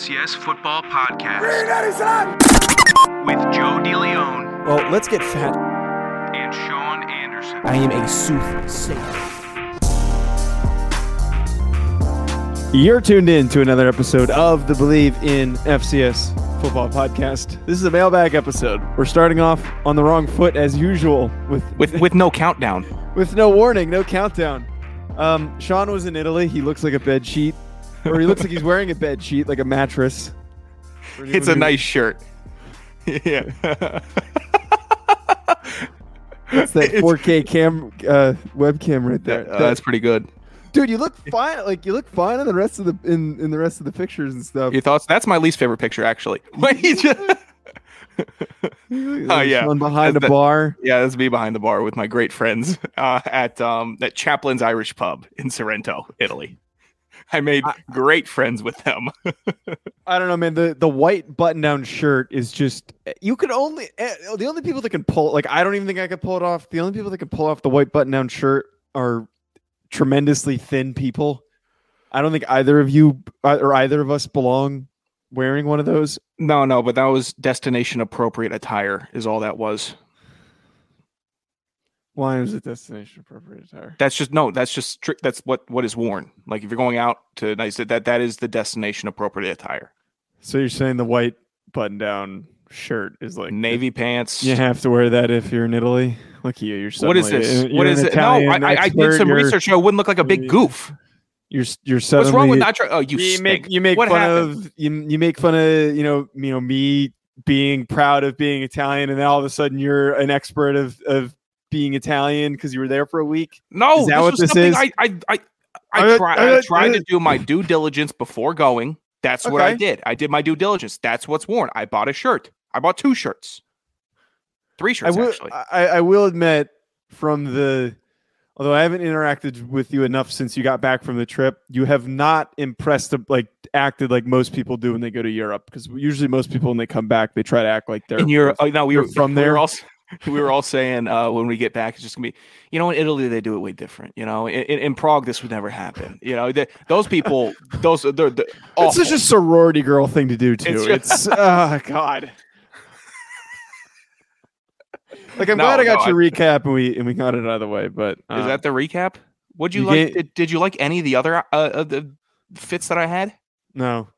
FCS Football Podcast with Joe DeLeon Well, let's get fat. and Sean Anderson. I am a soothsayer. You're tuned in to another episode of the Bleav in FCS Football Podcast. This is a mailbag episode. We're starting off on the wrong foot as usual with with with no countdown. with no warning, no countdown. Um, Sean was in Italy. He looks like a bed sheet, or he looks like he's wearing a bed sheet, like a mattress. It's a nice shirt. yeah. It's that 4K cam uh, webcam right there. Uh, that's pretty good. Dude, you look fine. Like you look fine in the rest of the in, in the rest of the pictures and stuff. Your thoughts? That's my least favorite picture, actually. When he just- oh yeah. Sean behind a That- bar. yeah, that's me behind the bar with my great friends uh, at um, at Chaplin's Irish Pub in Sorrento, Italy. I made I- great friends with them. I don't know, man. The the white button down shirt is just you can only eh, the only people that can pull like I don't even think I could pull it off. The only people that can pull off the white button down shirt are tremendously thin people. I don't think either of you uh, or either of us belong wearing one of those. no, no, but that was destination appropriate attire, is all that was. Why is it destination appropriate attire? That's just no. That's just strict. That's what what is worn. Like if you're going out to nice that that is the destination appropriate attire. So you're saying the white button down shirt is like Navy pants. You have to wear that if you're in Italy. Look at you. You're so. What is this? you're What an is it? No, Italian I, I, I did some you're- research. So I wouldn't look like a big goof. You're you're suddenly. What's wrong with not? Try- oh, you, you stink. make you make what fun happened? of you, you make fun of you know you know me being proud of being Italian, and then all of a sudden you're an expert of of being Italian because you were there for a week. No, Is that this what was this something is? I I I, I, try, I tried uh, to do my due diligence before going. That's what I did. I did my due diligence. That's what's worn. I bought a shirt. I bought two shirts, three I shirts will actually. I, I will admit from the although I haven't interacted with you enough since you got back from the trip, you have not impressed like acted like most people do when they go to Europe because usually most people when they come back they try to act like they're and you're oh, no, we were from We there? were all s- we were all saying uh, when we get back, it's just gonna be, you know, in Italy they do it way different. You know, in, in, Prague this would never happen. You know, they, those people, those they're, they're It's such a sorority girl thing to do too. It's It's, oh god. Like I'm No, glad I got no, your recap and we and we got it out of the way. But Is uh, that the recap? Would you, you like? gave- did, did you like any of the other uh, the fits that I had? no?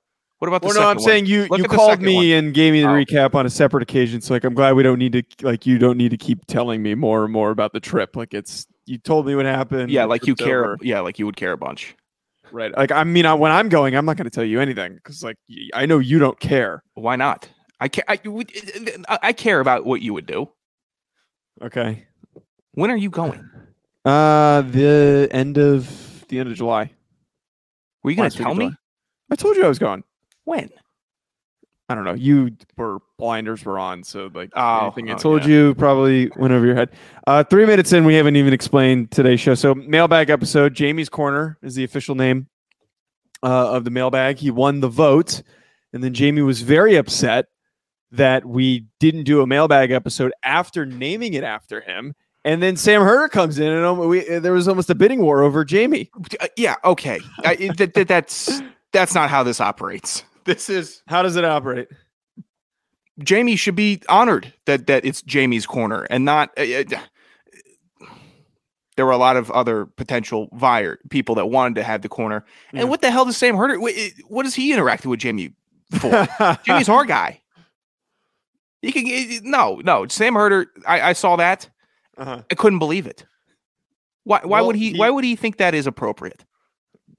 What about the Well, no, I'm one? saying you Look you called me one. and gave me the Oh. recap on a separate occasion. So like I'm glad we don't need to like you don't need to keep telling me more and more about the trip. Like it's you told me what happened. yeah, like you care. over. Yeah, like you would care a bunch. right? Like I mean, I, when I'm going, I'm not going to tell you anything because like I know you don't care. Why not? I care. I, I I care about what you would do. Okay. When are you going? Uh, the end of the end of July. Were you going to tell me. I told you I was going. When? I don't know. You were blinders were on, so like Oh, anything I oh, told yeah. you probably went over your head. Uh, three minutes in, we haven't even explained today's show. So mailbag episode. Jamie's corner is the official name uh, of the mailbag. He won the vote, and then Jamie was very upset that we didn't do a mailbag episode after naming it after him. And then Sam Herder comes in, and um, we, there was almost a bidding war over Jamie. Uh, yeah. Okay. I, it- that, that, that's that's not how this operates. This is How does it operate? Jamie should be honored that that it's Jamie's corner and not. Uh, uh, there were a lot of other potential buyer people that wanted to have the corner. Yeah. And what the hell does Sam Herder? What, what is he interacting with Jamie for? Jamie's our guy. He can no, no. Sam Herder. I, I saw that. uh-huh. I couldn't believe it. Why? Why Well, would he, he- Why would he think that is appropriate?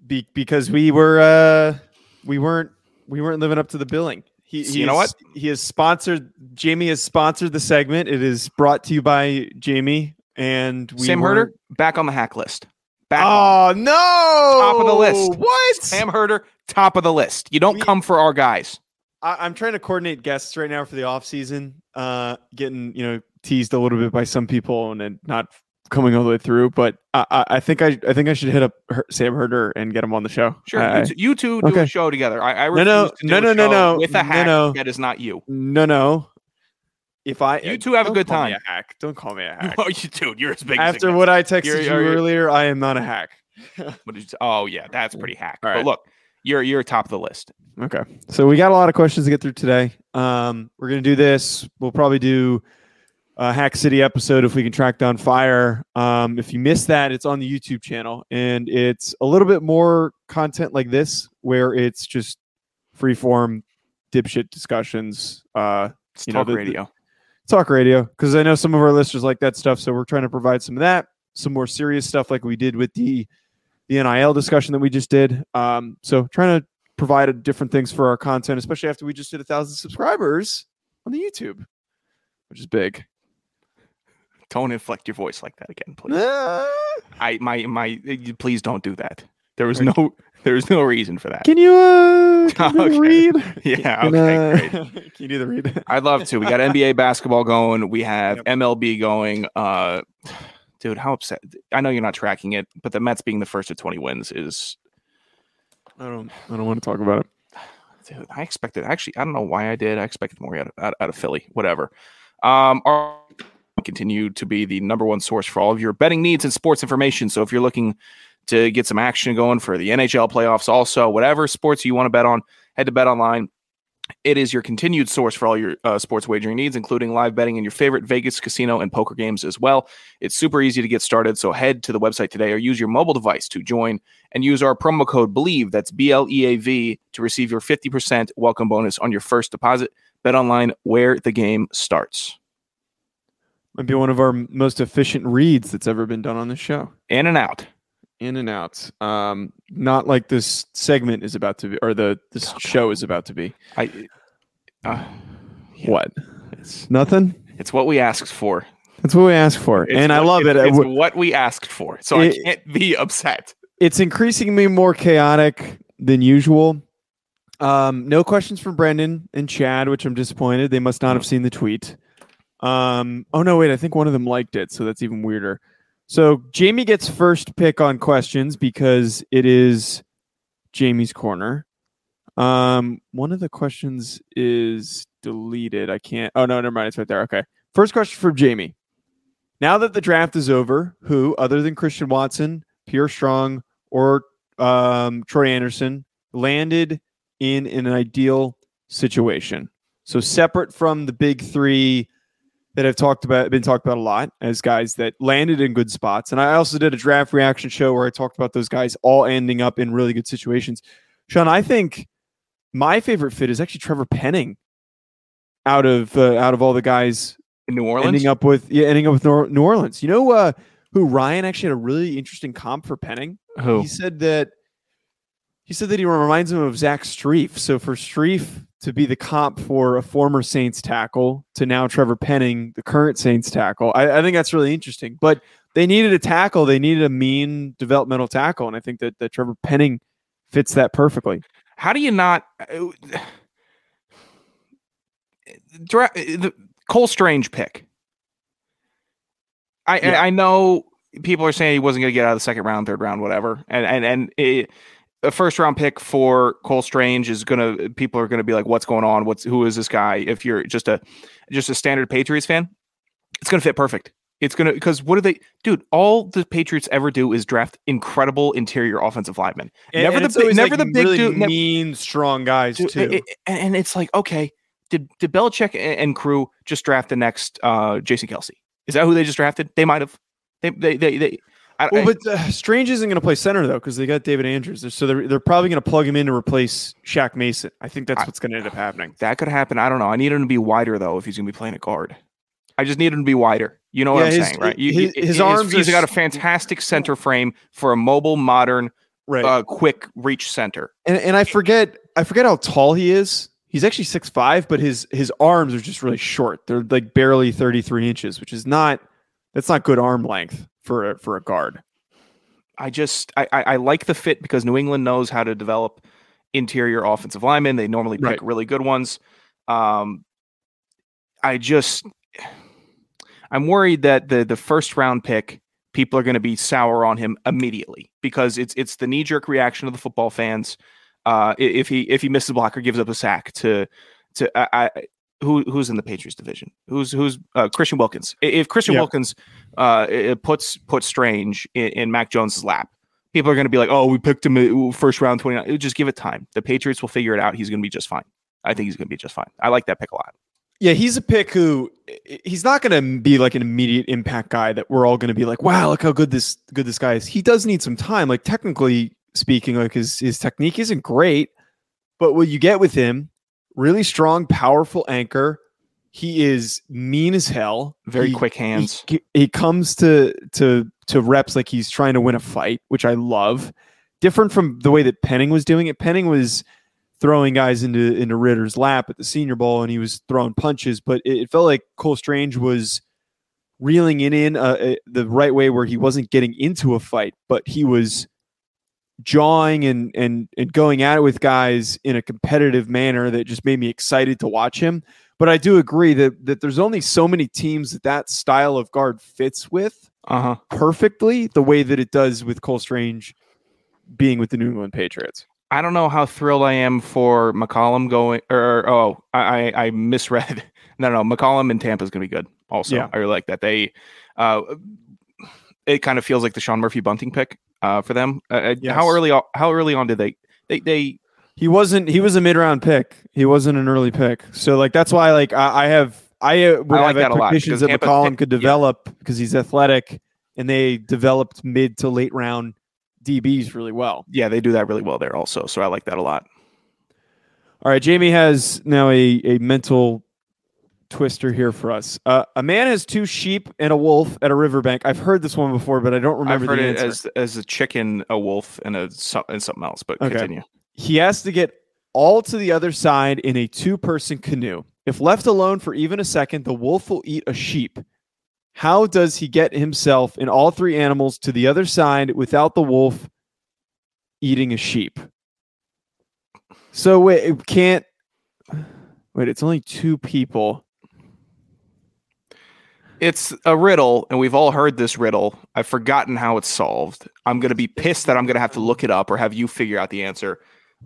Be- because we were uh we weren't we weren't living up to the billing. He, So you know what? He has sponsored Jamie has sponsored the segment. It is brought to you by Jamie and we Sam Herder back on the hack list. Back on. Oh no! Top of the list. What? Sam Herder, top of the list. You don't We- come for our guys. I, I'm trying to coordinate guests right now for the off season. Uh, getting you know teased a little bit by some people and then not coming all the way through. But I, I, I think I, I think I should hit up Her- Sam Herder and get him on the show. Sure, I- you, you two do okay. a show together. I, I No, refuse no, to do no, a no, no, no, with a hack no. that is not you. No, no. If I You two have a good time. a hack. Don't call me a hack. Oh, you dude, you're as big After it what I texted You're- you you're- earlier, I am not a hack. gets. What is- Oh yeah, that's pretty hack. All But right. look, You're you're top of the list. Okay. So we got a lot of questions to get through today. Um, we're gonna do this. We'll probably do a Hack City episode if we can track down Fire. Um, if you missed that, it's on the YouTube channel, and it's a little bit more content like this, where it's just free form dipshit discussions. Uh, It's You talk the- the- radio. talk radio because I know some of our listeners like that stuff. So we're trying to provide some of that, some more serious stuff like we did with the the NIL discussion that we just did. Um, so trying to provide a, different things for our content, especially after we just did a thousand subscribers on the YouTube, which is big. Don't inflect your voice like that again, please. I my my. Please don't do that. There was no there was no reason for that. Can you uh can you Okay. read? Yeah. Can, Okay. uh, Great. can you do the read? I'd love to. We got NBA basketball going. We have Yep. MLB going. Uh, dude, how upset? I know you're not tracking it, but the Mets being the first to 20 wins is. I don't I don't want to talk about it. Dude, I expected. Actually, I don't know why I did. I expected more out of, out, out of Philly. Whatever. Um, our continue to be the number one source for all of your betting needs and sports information. So if you're looking to get some action going for the NHL playoffs, also whatever sports you want to bet on, head to Bet Online. It is your continued source for all your uh, sports wagering needs, including live betting and your favorite Vegas casino and poker games as well. It's super easy to get started, so head to the website today or use your mobile device to join and use our promo code BLEAV, that's B L E A V, to receive your 50% welcome bonus on your first deposit. Bet online where the game starts. Might be one of our most efficient reads that's ever been done on this show. In and out. in and out. Um, not like this segment is about to be, or the this show is about to be. I, uh, yeah, What? It's, Nothing. it's what we asked for. That's what we asked for, It's and I love it. it's- It's what we asked for. So It- I can't be upset. It's increasingly more chaotic than usual. Um, no questions from Brendan and Chad, which I'm disappointed. They must not have seen the tweet. Um, oh no, wait, I think one of them liked it, so that's even weirder. So Jamie gets first pick on questions because it is Jamie's corner. Um, one of the questions is deleted. I can't. Oh no, never mind. It's right there. Okay. First question from Jamie. Now that the draft is over, who other than Christian Watson, Pierre Strong, or um, Troy Andersen landed in an ideal situation? So separate from the big three that have talked about been talked about a lot as guys that landed in good spots. And I also did a draft reaction show where I talked about those guys all ending up in really good situations. Sean, I think my favorite fit is actually Trevor Penning out of uh, out of all the guys In New Orleans? ending up with yeah, ending up with Nor- New Orleans. You know uh, who Ryan actually had a really interesting comp for Penning. Who? He said that he said that he reminds him of Zach Strief. So for Strief to be the comp for a former Saints tackle to now Trevor Penning, the current Saints tackle, I, I think that's really interesting. But they needed a tackle. They needed a mean developmental tackle, and I think that that Trevor Penning fits that perfectly. How do you not? uh, Dra- the Cole Strange pick. I Yeah. I I know people are saying he wasn't going to get out of the second round, third round, whatever, and and and it, a first round pick for Cole Strange is going to people are going to be like, what's going on? What's who is this guy? If you're just a just a standard Patriots fan, it's going to fit perfect. It's going to because what do they, dude? All the Patriots ever do is draft incredible interior offensive linemen. never the it's big, never like, the big really dude. nev- mean, strong guys Dude, too. it- it- and and it's like, okay, did did Belichick a- and crew just draft the next uh, Jason Kelce? Is that who they just drafted? They might have. They they they. they I, Well, I- but uh, Strange isn't going to play center though because they got David Andrews, so they're they're probably going to plug him in to replace Shaq Mason. I think that's I- what's going to end up happening. that could happen. I don't know. I need him to be wider though if he's going to be playing a guard. I just need him to be wider. You know what Yeah, I'm his- saying, right? his- You- his he- arms He's got a fantastic center frame for a mobile, modern, Right, uh, quick reach center. and and I forget I forget how tall he is. He's actually six five, but his his arms are just really short. They're like barely thirty three inches, which is not that's not good arm length for a, for a guard. I just I, I I like the fit because New England knows how to develop interior offensive linemen. They normally pick Right. really good ones. Um, I just I'm worried that the the first round pick people are going to be sour on him immediately because it's it's the knee jerk reaction of the football fans. Uh, if he if he misses a block or gives up a sack to to I, I who who's in the Patriots division? Who's who's uh, Christian Wilkins? If Christian Yeah. Wilkins uh, puts puts Strange in, in Mac Jones's lap, people are going to be like, "Oh, we picked him at first round 29." Just give it time. The Patriots will figure it out. He's going to be just fine. I think he's going to be just fine. I like that pick a lot. Yeah, he's a pick who he's not going to be like an immediate impact guy that we're all going to be like, wow, look how good this good this guy is. He does need some time. Like technically speaking, like his his technique isn't great, but what you get with him, really strong, powerful anchor. He is mean as hell. Very He- quick hands. He, he comes to to to reps like he's trying to win a fight, which I love. Different from the way that Penning was doing it. Penning was throwing guys into into Ridder's lap at the Senior Bowl, and he was throwing punches. But it, it felt like Cole Strange was reeling it in uh, uh, the right way, where he wasn't getting into a fight, but he was jawing and and and going at it with guys in a competitive manner that just made me excited to watch him. But I do agree that that there's only so many teams that that style of guard fits with Uh huh. perfectly the way that it does with Cole Strange being with the New England Patriots. I don't know how thrilled I am for McCollum going. Or oh, I I I misread. No, no, McCollum in Tampa is going to be good. Also, Yeah. I really like that. They, uh, it kind of feels like the Sean Murphy-Bunting pick uh, for them. Uh, uh, Yes. How early? How early on did they? They they He wasn't. He was a mid round pick. He wasn't an early pick. So like that's why like I, I have I uh, would I like have that a lot, that McCollum could develop because he's athletic, and they developed mid to late round DBs really well. yeah they do that really well there also. So I like that a lot. All right, Jamie has now a, a mental twister here for us. Uh, a man has two sheep and a wolf at a riverbank. I've heard this one before, but I don't remember I've heard the it answer. as as a chicken, a wolf, and a and something else. But Okay. continue. he has to get all to the other side in a two person canoe. If left alone for even a second, the wolf will eat a sheep. How does he get himself and all three animals to the other side without the wolf eating a sheep? So wait, it can't wait, it's only two people. It's a riddle, and we've all heard this riddle. I've forgotten how it's solved. I'm gonna be pissed that I'm gonna have to look it up or have you figure out the answer.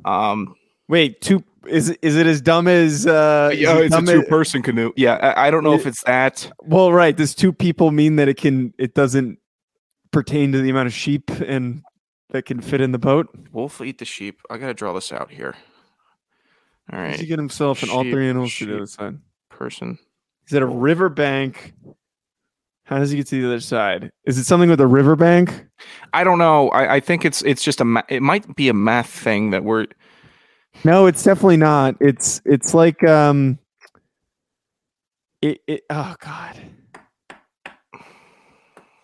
Um, Wait, two is it- is it as dumb as uh yeah, it's a dumb as- two-person canoe. Yeah, I, I don't know if it's that. well, right. Does two people mean that it can it doesn't pertain to the amount of sheep and that can fit in the boat? Wolf eat the sheep. I gotta draw this out here. All right. He get himself and all three animals to the sheep. other side? person. He's at a riverbank. How does he get to the other side? Is it something with a riverbank? I don't know. I, I think it's it's just a. Ma- it might be a math thing that we're. No, it's definitely not. It's it's like um it, it oh god.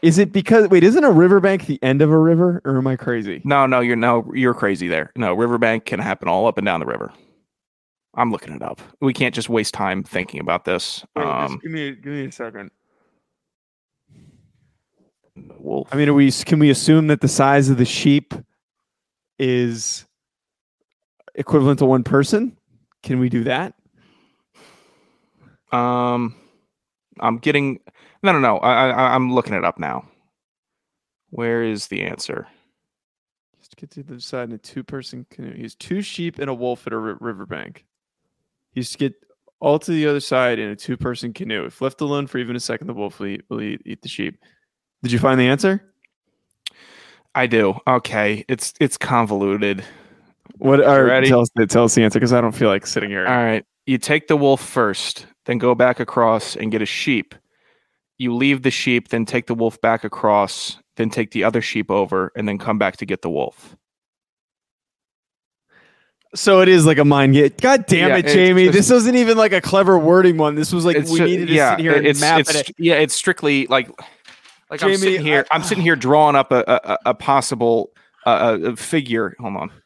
Is it because wait, isn't a riverbank the end of a river or am I crazy? No, no, you're no, you're crazy there. No, riverbank can happen all up and down the river. I'm looking it up. We can't just waste time thinking about this. Wait, Um, give me give me a second. Wolf. I mean, are we can we assume that the size of the sheep is equivalent to one person? Can we do that? Um, I'm getting no, no, no. I, I, I'm looking it up now. Where is the answer? Just get to the other side in a two-person canoe. He's two sheep and a wolf at a riverbank. He's to get all to the other side in a two-person canoe. If left alone for even a second, the wolf will eat, will eat, eat the sheep. Did you find the answer? I do. Okay, it's it's convoluted. What are ready? tell us the, tell us the answer because I don't feel like sitting here. All right, you take the wolf first, then go back across and get a sheep. You leave the sheep, then take the wolf back across, then take the other sheep over, and then come back to get the wolf. So it is like a mind game. God damn Yeah, it, Jamie! just- this wasn't even like a clever wording one. This was like we ju- needed to sit here and map it's, it. Yeah, it's strictly like like I'm sitting here. I- I, am sitting here drawing up a a, a possible uh, a figure. Hold on.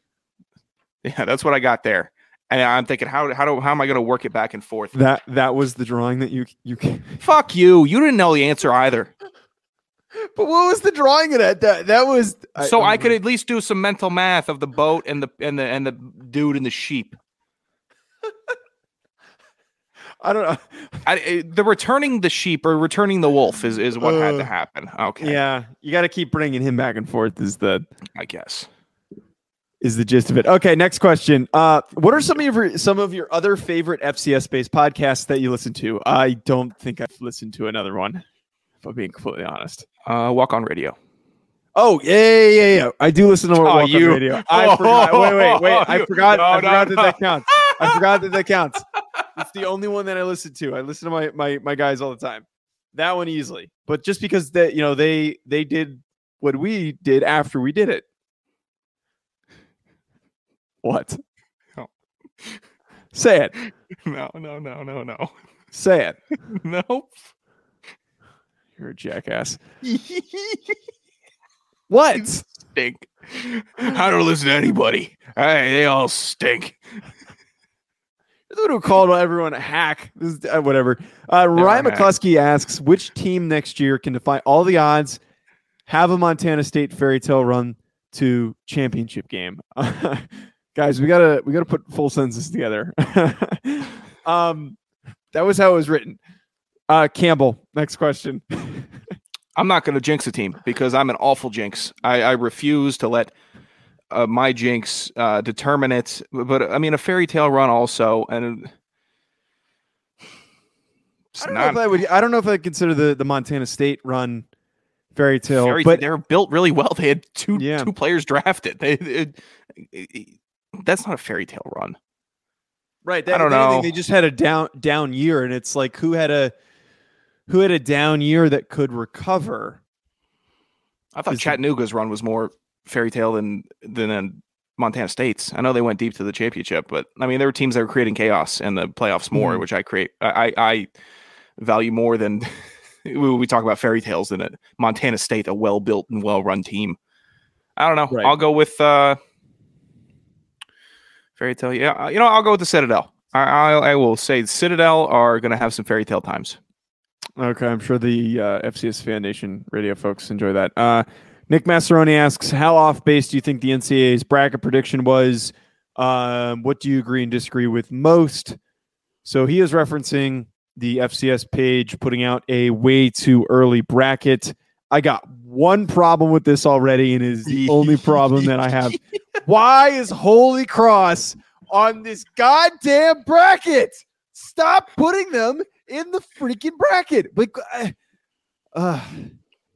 Yeah, that's what I got there. And I'm thinking, how how do how am I going to work it back and forth? That that was the drawing that you you. Fuck you! You didn't know the answer either. But what was the drawing of that? That that was so I could at least do some mental math of the boat and the and the and the dude and the sheep. I don't know. I, I- the returning the sheep or returning the wolf is is what had Uh, to happen. Okay, Yeah, you got to keep bringing him back and forth. Is the I guess. is the gist of it? Okay, next question. Uh, what are some of your some of your other favorite FCS based podcasts that you listen to? I don't think I've listened to another one. If I'm being completely honest. Uh, walk on radio. Oh yeah, yeah, yeah, yeah. I do listen to Oh, Welcome you- Radio. I forgot. Wait, wait, wait. I forgot. no, I no, forgot that no. that counts. I forgot that that counts. It's the only one that I listen to. I listen to my my my guys all the time. That one easily. But just because that you know they they did what we did after we did it. What? Oh. Say it. No, no, no, no, no, Say it. no. You're a jackass. What? Stink. I don't listen to anybody. Hey, they all stink. Who called everyone a hack. This is, uh, whatever. Uh, Ryan. McCluskey asks, which team next year can defy all the odds, have a Montana State fairy tale run to championship game? Guys, we gotta we gotta put full sentences together. um, that was how it was written. Uh, Campbell, next question. I'm not going to jinx a team because I'm an awful jinx. I, I refuse to let uh, my jinx uh, determine it. But I mean, a fairy tale run also, and I don't know if I would. I don't know if I consider the the Montana State run fairy tale, fairy. but they're built really well. They had two Yeah. two players drafted. They, it- it- that's not a fairy tale run. Right. I don't know. They just had a down down year, and it's like who had a who had a down year that could recover. I thought Chattanooga's run was more fairy tale than than Montana State's. I know they went deep to the championship, but I mean there were teams that were creating chaos in the playoffs more, Mhm. which I create I, I I value more than we we talk about fairy tales than it. Montana State, a well built and well run team. I don't know. Right. I'll go with uh, fairy tale. Yeah, uh, you know I'll go with the Citadel. I I, I will say Citadel are going to have some fairy tale times. Okay, I'm sure the uh, FCS Fan Nation radio folks enjoy that. Uh, Nick Massaroni asks, "How off base do you think the NCAA's bracket prediction was? Um, what do you agree and disagree with most?" So he is referencing the FCS page putting out a way too early bracket. I got one problem with this already, and is the only problem that I have. Why is Holy Cross on this goddamn bracket? Stop putting them in the freaking bracket. Like, uh,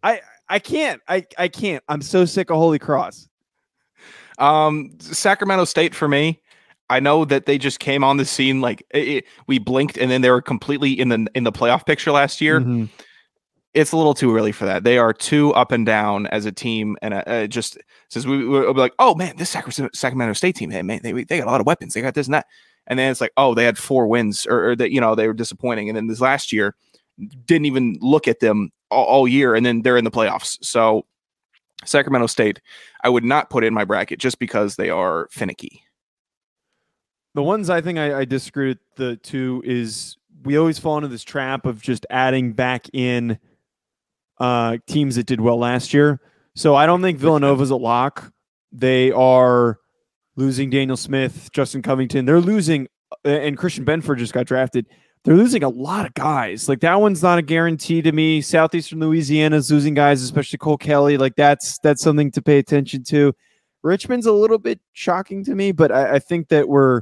I, I can't. I, I can't. I'm so sick of Holy Cross. Um, Sacramento State for me. I know that they just came on the scene like it, it- we blinked and then they were completely in the in the playoff picture last year. Mhm. It's a little too early for that. They are too up and down as a team, and uh, just says we we'll be like, oh man, this Sacramento, Sacramento State team, hey, man, they they got a lot of weapons. They got this and that, and then it's like, oh, they had four wins, or, or that you know they were disappointing, and then this last year didn't even look at them all, all year, and then they're in the playoffs. So Sacramento State, I would not put in my bracket just because they are finicky. The ones I think I, I disagree with the two is we always fall into this trap of just adding back in uh, teams that did well last year. So I don't think Villanova's a lock. They are losing Daniel Smith, Justin Covington. They're losing, uh, and Christian Benford just got drafted. They're losing a lot of guys. Like that one's not a guarantee to me. Southeastern Louisiana's losing guys, especially Cole Kelly. Like that's that's something to pay attention to. Richmond's a little bit shocking to me, but I, I think that we're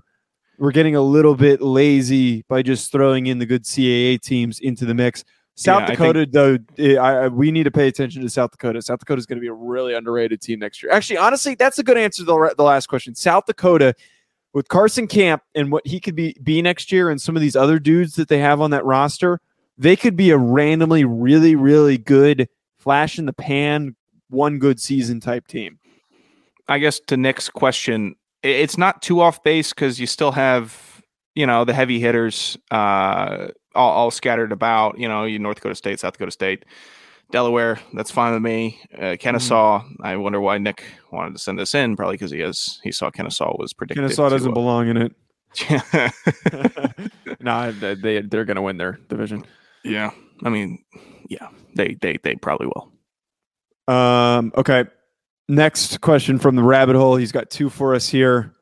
we're getting a little bit lazy by just throwing in the good CAA teams into the mix. South Yeah, I think- Dakota, though, eh, I, I, we need to pay attention to South Dakota. South Dakota is going to be a really underrated team next year. Actually, honestly, that's a good answer to the, the last question. South Dakota, with Carson Camp and what he could be be next year, and some of these other dudes that they have on that roster, they could be a randomly really, really good flash in the pan, one good season type team. I guess to Nick's question, it's not too off base because you still have, you know, the heavy hitters uh, all, all scattered about. You know, you North Dakota State, South Dakota State, Delaware. That's fine with me. Uh, Kennesaw. I wonder why Nick wanted to send this in. Probably because he has he saw Kennesaw was predicted. Kennesaw to, doesn't uh, belong in it. yeah. no, they they're going to win their division. yeah. I mean, yeah. They they they probably will. Um, okay. Next question from the rabbit hole. He's got two for us here.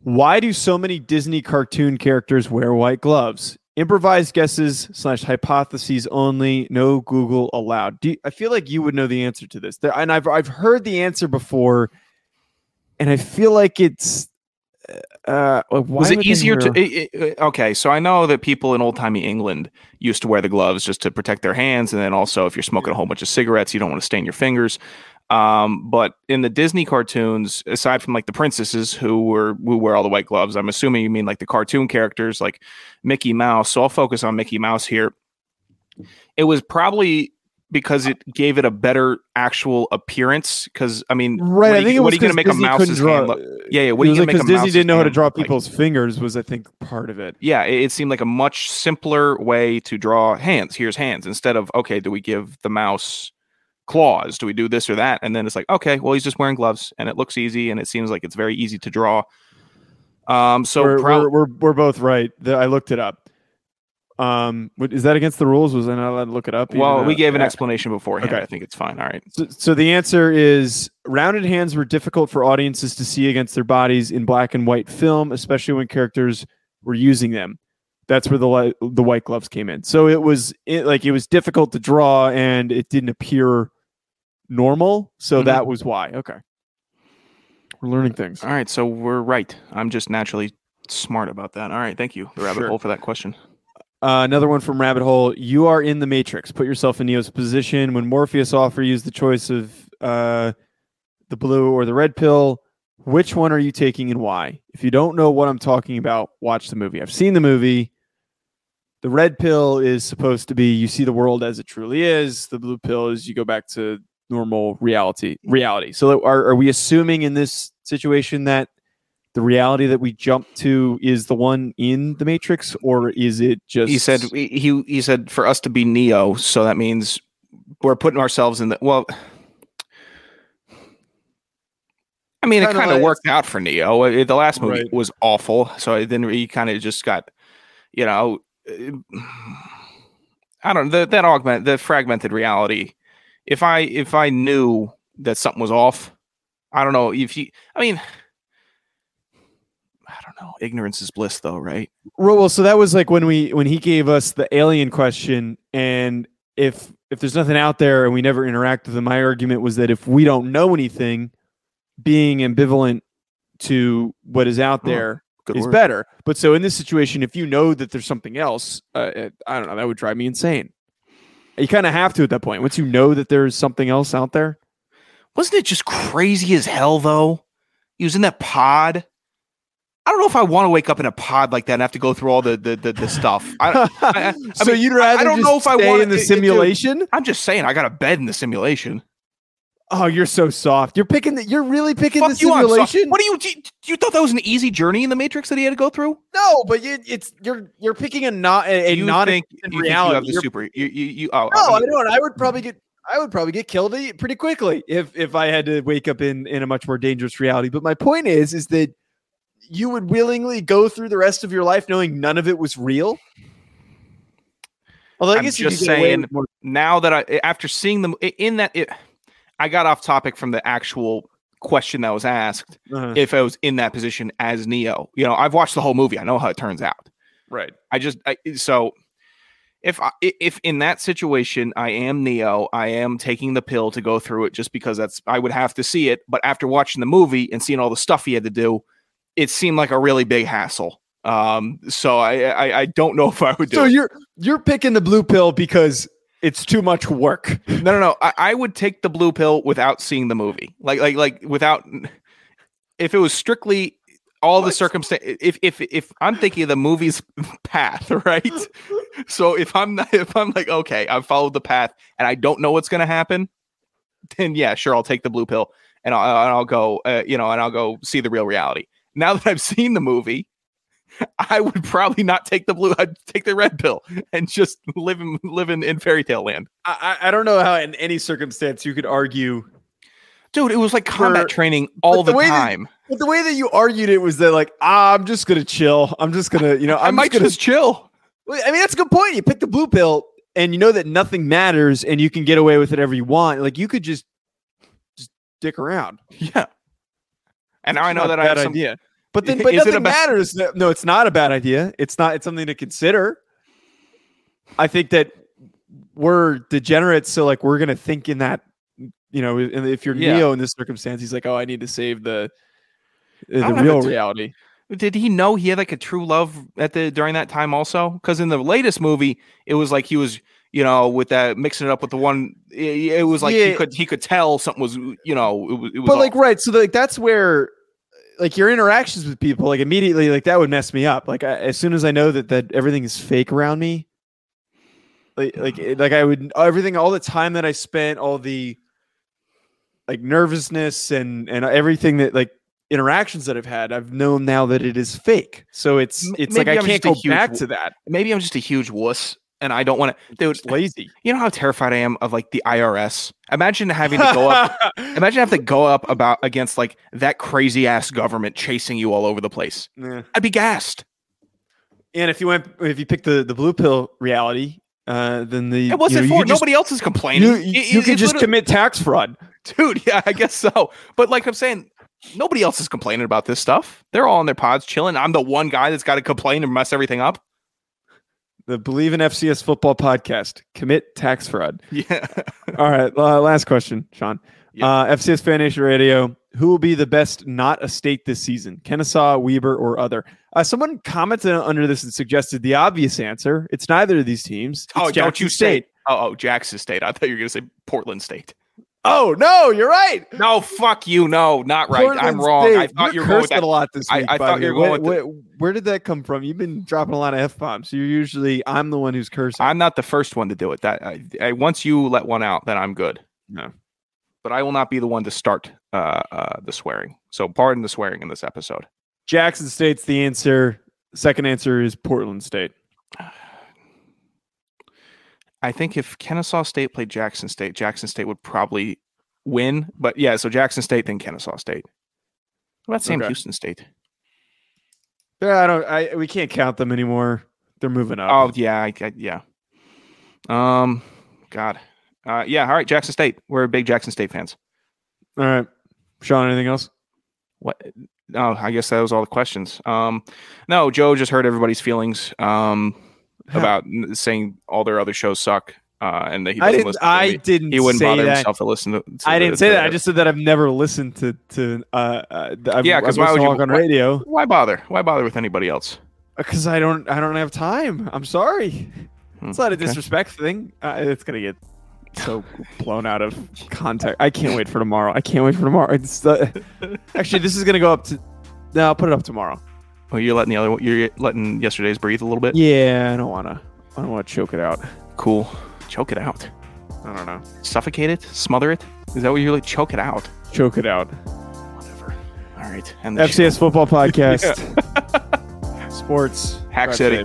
Why do so many Disney cartoon characters wear white gloves? Improvised guesses slash hypotheses only. No Google allowed. Do you- I feel like you would know the answer to this, there, and I've I've heard the answer before, and I feel like it's. Uh, was it easier to? wear- i- i- uh, okay, so I know that people in old timey England used to wear the gloves just to protect their hands, and then also if you're smoking a whole bunch of cigarettes, you don't want to stain your fingers. Um, but in the Disney cartoons, aside from like the princesses who were who wear all the white gloves, I'm assuming you mean like the cartoon characters like Mickey Mouse. So I'll focus on Mickey Mouse here. It was probably because it gave it a better actual appearance. Because I mean, Right. I are you- think it what was are you going to make a Disney couldn't mouse's draw, hand look? Yeah, yeah. What are you going to make a mouse? Disney didn't know how to draw look like? people's fingers. Was I think part of it. yeah, it, it seemed like a much simpler way to draw hands. Here's hands instead of okay, do we give the mouse claws? Do we do this or that? And then it's like okay, well he's just wearing gloves and it looks easy and it seems like it's very easy to draw. Um, so we're, prob- we're, we're we're both right. The, I looked it up. Um, what- is that against the rules? Was I not allowed to look it up? well, we gave an explanation beforehand. Okay. I think it's fine. All right. So, so the answer is rounded hands were difficult for audiences to see against their bodies in black and white film, especially when characters were using them. That's where the the white gloves came in. So it was it, like it was difficult to draw and it didn't appear normal. So Mhm. that was why. Okay, we're learning things. All right. So we're right. I'm just naturally smart about that. All right. Thank you, the rabbit Sure. hole, for that question. Uh, another one from Rabbit Hole. You are in the Matrix. Put yourself in Neo's position. When Morpheus offers you the choice of uh, the blue or the red pill, which one are you taking and why? If you don't know what I'm talking about, watch the movie. I've seen the movie. The red pill is supposed to be you see the world as it truly is. The blue pill is you go back to normal reality. Reality. So are, are we assuming in this situation that the reality that we jump to is the one in the Matrix, or is it just? He said he he he said for us to be Neo, so that means we're putting ourselves in the well. I mean, it Kinda kind of like- worked out for Neo. Uh, The last movie Right. was awful, so then he kind of just got, you know, uh, I don't know that augment the fragmented reality. If I if I knew that something was off, I don't know if you. I mean, I don't know. Ignorance is bliss, though, right? Well, so that was like when we when he gave us the alien question, and if if there's nothing out there and we never interact with them, my argument was that if we don't know anything, being ambivalent to what is out Oh, there Good is word. better. But so in this situation, if you know that there's something else, uh, I don't know, that would drive me insane. You kind of have to at that point. Once you know that there's something else out there, Wasn't it just crazy as hell though? He was in that pod. I don't know if I want to wake up in a pod like that and have to go through all the the, the, the stuff. I, I- I so mean, you'd I- I don't just know if I wanna- in the it- it- simulation? I'm just saying, I got a bed in the simulation. oh, you're so soft. You're picking. The, you're really picking Fuck the you, simulation. What do you, do you you thought that was an easy journey in the Matrix that he had to go through? No, but you, it's you're you're picking a not a, a you not think, in you, think you have the super? You you, you oh, no, I I mean, don't. I would probably get I would probably get killed pretty quickly if if I had to wake up in in a much more dangerous reality. But my point is, is that you would willingly go through the rest of your life knowing none of it was real. Although I you just could get away saying- now that I after seeing them in that it, I got off topic from the actual question that was asked. uh, If I was in that position as Neo, you know, I've watched the whole movie. I know how it turns out. right. I just I, so if I, if in that situation I am Neo, I am taking the pill to go through it just because that's I would have to see it. But after watching the movie and seeing all the stuff he had to do, it seemed like a really big hassle. Um, so I I, I don't know if I would do. So it. you're you're picking the blue pill because it's too much work. No, no, no. I, I would take the blue pill without seeing the movie. Like, like, like without. If it was strictly all the circumstance, if if if I'm thinking of the movie's path, right? so if I'm not, if I'm like, okay, I've followed the path and I don't know what's going to happen, then yeah, sure, I'll take the blue pill and I'll, and I'll go, uh, you know, and I'll go see the real reality. Now that I've seen the movie, I would probably not take the blue. I'd take the red pill and just live in live in, in fairy tale land. I, I I don't know how in any circumstance you could argue Dude, it was like combat For- training all the the, way that- time. But the way that you argued it was that like, ah, I'm just gonna chill. I'm just gonna, you know, I I'm might just gonna. just chill. I mean, that's a good point. You pick the blue pill, and you know that nothing matters, and you can get away with whatever you want. Like you could just, just dick around. Yeah. And now I know that I have some. idea. But then, but Is it a nothing matters. No, no, it's not a bad idea. It's not. It's something to consider. I think that we're degenerates, so like we're gonna think in that. You know, if you're Yeah. Neo in this circumstance, he's like, "Oh, I need to save the the real reality." Did he know he had like a true love at the during that time also? Because in the latest movie, it was like he was you know, with that mixing it up with the one. It, it was like he could he could tell something was you know it was. It was but like right so like that's where like your interactions with people like immediately like that would mess me up like I, as soon as i know that that everything is fake around me like like like i would everything all the time that i spent all the like nervousness and and everything that like interactions that i've had i've known now that it is fake so it's it's like maybe i I'm can't just a go huge back to that maybe I'm just a huge wuss and I don't want to. Dude, it's lazy you know how terrified I am of like the IRS. Imagine having to go up. Imagine having to go up about against like that crazy ass government chasing you all over the place. Yeah. I'd be gassed. and if you went if you picked the the blue pill reality uh then the It wasn't you, know, for could just- nobody else is complaining. you, you, it- you could just commit tax fraud dude. Yeah, I guess so. But like I'm saying, nobody else is complaining about this stuff. They're all in their pods chilling. I'm the one guy that's got to complain and mess everything up. The Bleav in FCS Football podcast. Commit tax fraud. Yeah. All right. Uh, last question, Sean. Yeah. Uh, FCS Fan Nation Radio. Who will be the best not a state this season? Kennesaw, Weber, or other? Uh, someone commented under this and suggested the obvious answer. It's neither of these teams. It's oh, don't Jackson you say? Oh, oh, Jackson State. I thought you were gonna say Portland State. Oh no, you're right. No, fuck you. No, not right. I'm Portland wrong. I thought you You're were cursing a lot this week. I by thought you were going Where, where- where did that come from? You've been dropping a lot of f bombs. You're usually I'm the one who's cursing. I'm not the first one to do it. That I, I, once you let one out, then I'm good. No. But I will not be the one to start uh, uh, the swearing. So pardon the swearing in this episode. Jackson State's the answer. Second answer is Portland State. I think if Kennesaw State played Jackson State, Jackson State would probably win. But yeah, so Jackson State, then Kennesaw State. What about Sam Okay. Houston State? Yeah, I don't. I we can't count them anymore. They're moving up. Oh yeah, I, I, yeah. Um, God, uh, yeah. All right, Jackson State. We're big Jackson State fans. all right, Sean. Anything else? What? No, I guess that was all the questions. Um, no, Joe just hurt everybody's feelings. Um, Huh. about saying all their other shows suck. Uh, and that he I doesn't didn't. listen. To I me. didn't. He wouldn't say bother that. himself to listen to. to I didn't say to that. I just said that I've never listened to to. Uh, uh, I've, Yeah, I've 'cause why would you- on why- radio? why bother? Why bother with anybody else? Because I don't. I don't have time. I'm sorry. Hmm, It's not a okay. disrespect thing. Uh, it's gonna get so blown out of context. I can't wait for tomorrow. I can't wait for tomorrow. It's uh, actually this is gonna go up to. No, I'll put it up tomorrow. Oh, you're letting the other. one- You're letting yesterday's breathe a little bit. Yeah, I don't wanna. I don't want to choke it out. Cool. Choke it out. I don't know. Suffocate it. Smother it. Is that what you're like? Choke it out. Choke it out. Whatever. All right. And the show. FCS football podcast. Sports. Hack City.